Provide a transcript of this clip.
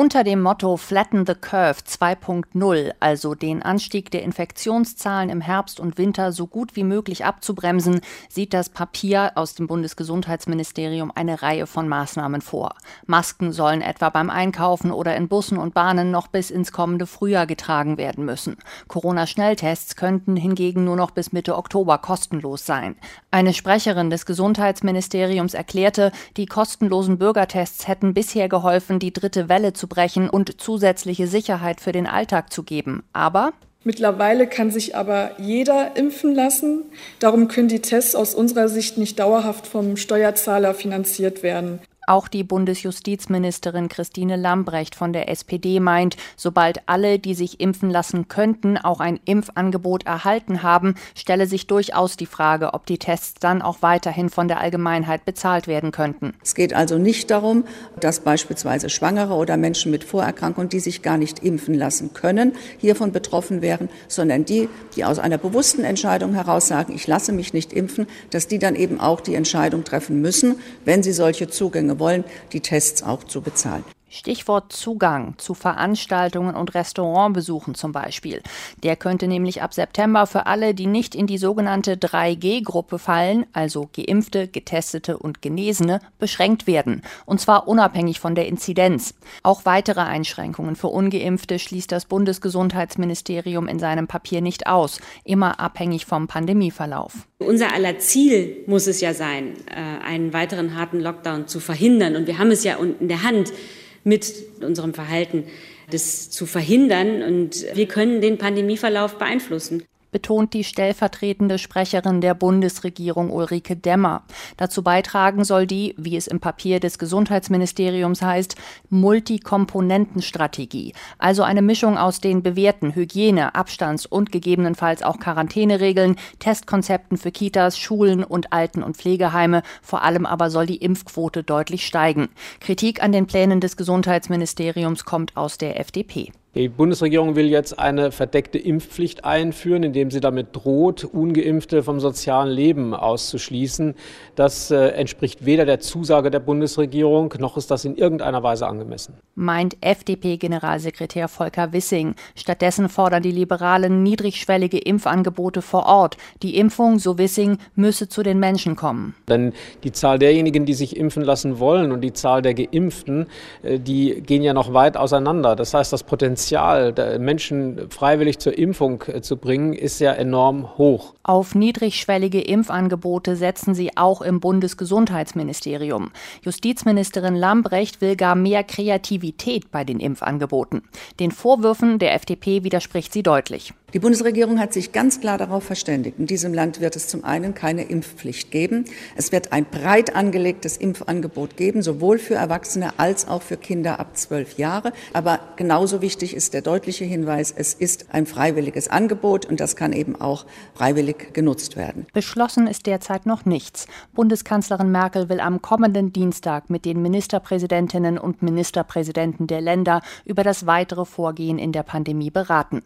Unter dem Motto Flatten the Curve 2.0, also den Anstieg der Infektionszahlen im Herbst und Winter so gut wie möglich abzubremsen, sieht das Papier aus dem Bundesgesundheitsministerium eine Reihe von Maßnahmen vor. Masken sollen etwa beim Einkaufen oder in Bussen und Bahnen noch bis ins kommende Frühjahr getragen werden müssen. Corona-Schnelltests könnten hingegen nur noch bis Mitte Oktober kostenlos sein. Eine Sprecherin des Gesundheitsministeriums erklärte, die kostenlosen Bürgertests hätten bisher geholfen, die dritte Welle zu aufzubrechen und zusätzliche Sicherheit für den Alltag zu geben. Aber Mittlerweile kann sich aber jeder impfen lassen. Darum können die Tests aus unserer Sicht nicht dauerhaft vom Steuerzahler finanziert werden. Auch die Bundesjustizministerin Christine Lambrecht von der SPD meint, sobald alle, die sich impfen lassen könnten, auch ein Impfangebot erhalten haben, stelle sich durchaus die Frage, ob die Tests dann auch weiterhin von der Allgemeinheit bezahlt werden könnten. Es geht also nicht darum, dass beispielsweise Schwangere oder Menschen mit Vorerkrankungen, die sich gar nicht impfen lassen können, hiervon betroffen wären, sondern die, die aus einer bewussten Entscheidung heraus sagen, ich lasse mich nicht impfen, dass die dann eben auch die Entscheidung treffen müssen, wenn sie solche Zugänge wollen, die Tests auch zu bezahlen. Stichwort Zugang zu Veranstaltungen und Restaurantbesuchen zum Beispiel. Der könnte nämlich ab September für alle, die nicht in die sogenannte 3G-Gruppe fallen, also Geimpfte, Getestete und Genesene, beschränkt werden. Und zwar unabhängig von der Inzidenz. Auch weitere Einschränkungen für Ungeimpfte schließt das Bundesgesundheitsministerium in seinem Papier nicht aus, immer abhängig vom Pandemieverlauf. Unser aller Ziel muss es ja sein, äh, einen weiteren harten Lockdown zu verhindern. Und wir haben es ja in der Hand mit unserem Verhalten das zu verhindern. Und wir können den Pandemieverlauf beeinflussen betont die stellvertretende Sprecherin der Bundesregierung Ulrike Demmer. Dazu beitragen soll die, wie es im Papier des Gesundheitsministeriums heißt, Multikomponentenstrategie, also eine Mischung aus den bewährten Hygiene, Abstands- und gegebenenfalls auch Quarantäneregeln, Testkonzepten für Kitas, Schulen und Alten- und Pflegeheime. Vor allem aber soll die Impfquote deutlich steigen. Kritik an den Plänen des Gesundheitsministeriums kommt aus der FDP. Die Bundesregierung will jetzt eine verdeckte Impfpflicht einführen, indem sie damit droht, ungeimpfte vom sozialen Leben auszuschließen. Das äh, entspricht weder der Zusage der Bundesregierung, noch ist das in irgendeiner Weise angemessen. Meint FDP-Generalsekretär Volker Wissing. Stattdessen fordern die Liberalen niedrigschwellige Impfangebote vor Ort. Die Impfung, so Wissing, müsse zu den Menschen kommen. Denn die Zahl derjenigen, die sich impfen lassen wollen und die Zahl der Geimpften, äh, die gehen ja noch weit auseinander. Das heißt, das Potenzial Potenzial, Menschen freiwillig zur Impfung äh, zu bringen, ist ja enorm hoch. Auf niedrigschwellige Impfangebote setzen sie auch im Bundesgesundheitsministerium. Justizministerin Lambrecht will gar mehr Kreativität bei den Impfangeboten. Den Vorwürfen der FDP widerspricht sie deutlich. Die Bundesregierung hat sich ganz klar darauf verständigt. In diesem Land wird es zum einen keine Impfpflicht geben. Es wird ein breit angelegtes Impfangebot geben, sowohl für Erwachsene als auch für Kinder ab zwölf Jahre. Aber genauso wichtig ist der deutliche Hinweis, es ist ein freiwilliges Angebot und das kann eben auch freiwillig genutzt werden. Beschlossen ist derzeit noch nichts. Bundeskanzlerin Merkel will am kommenden Dienstag mit den Ministerpräsidentinnen und Ministerpräsidenten der Länder über das weitere Vorgehen in der Pandemie beraten.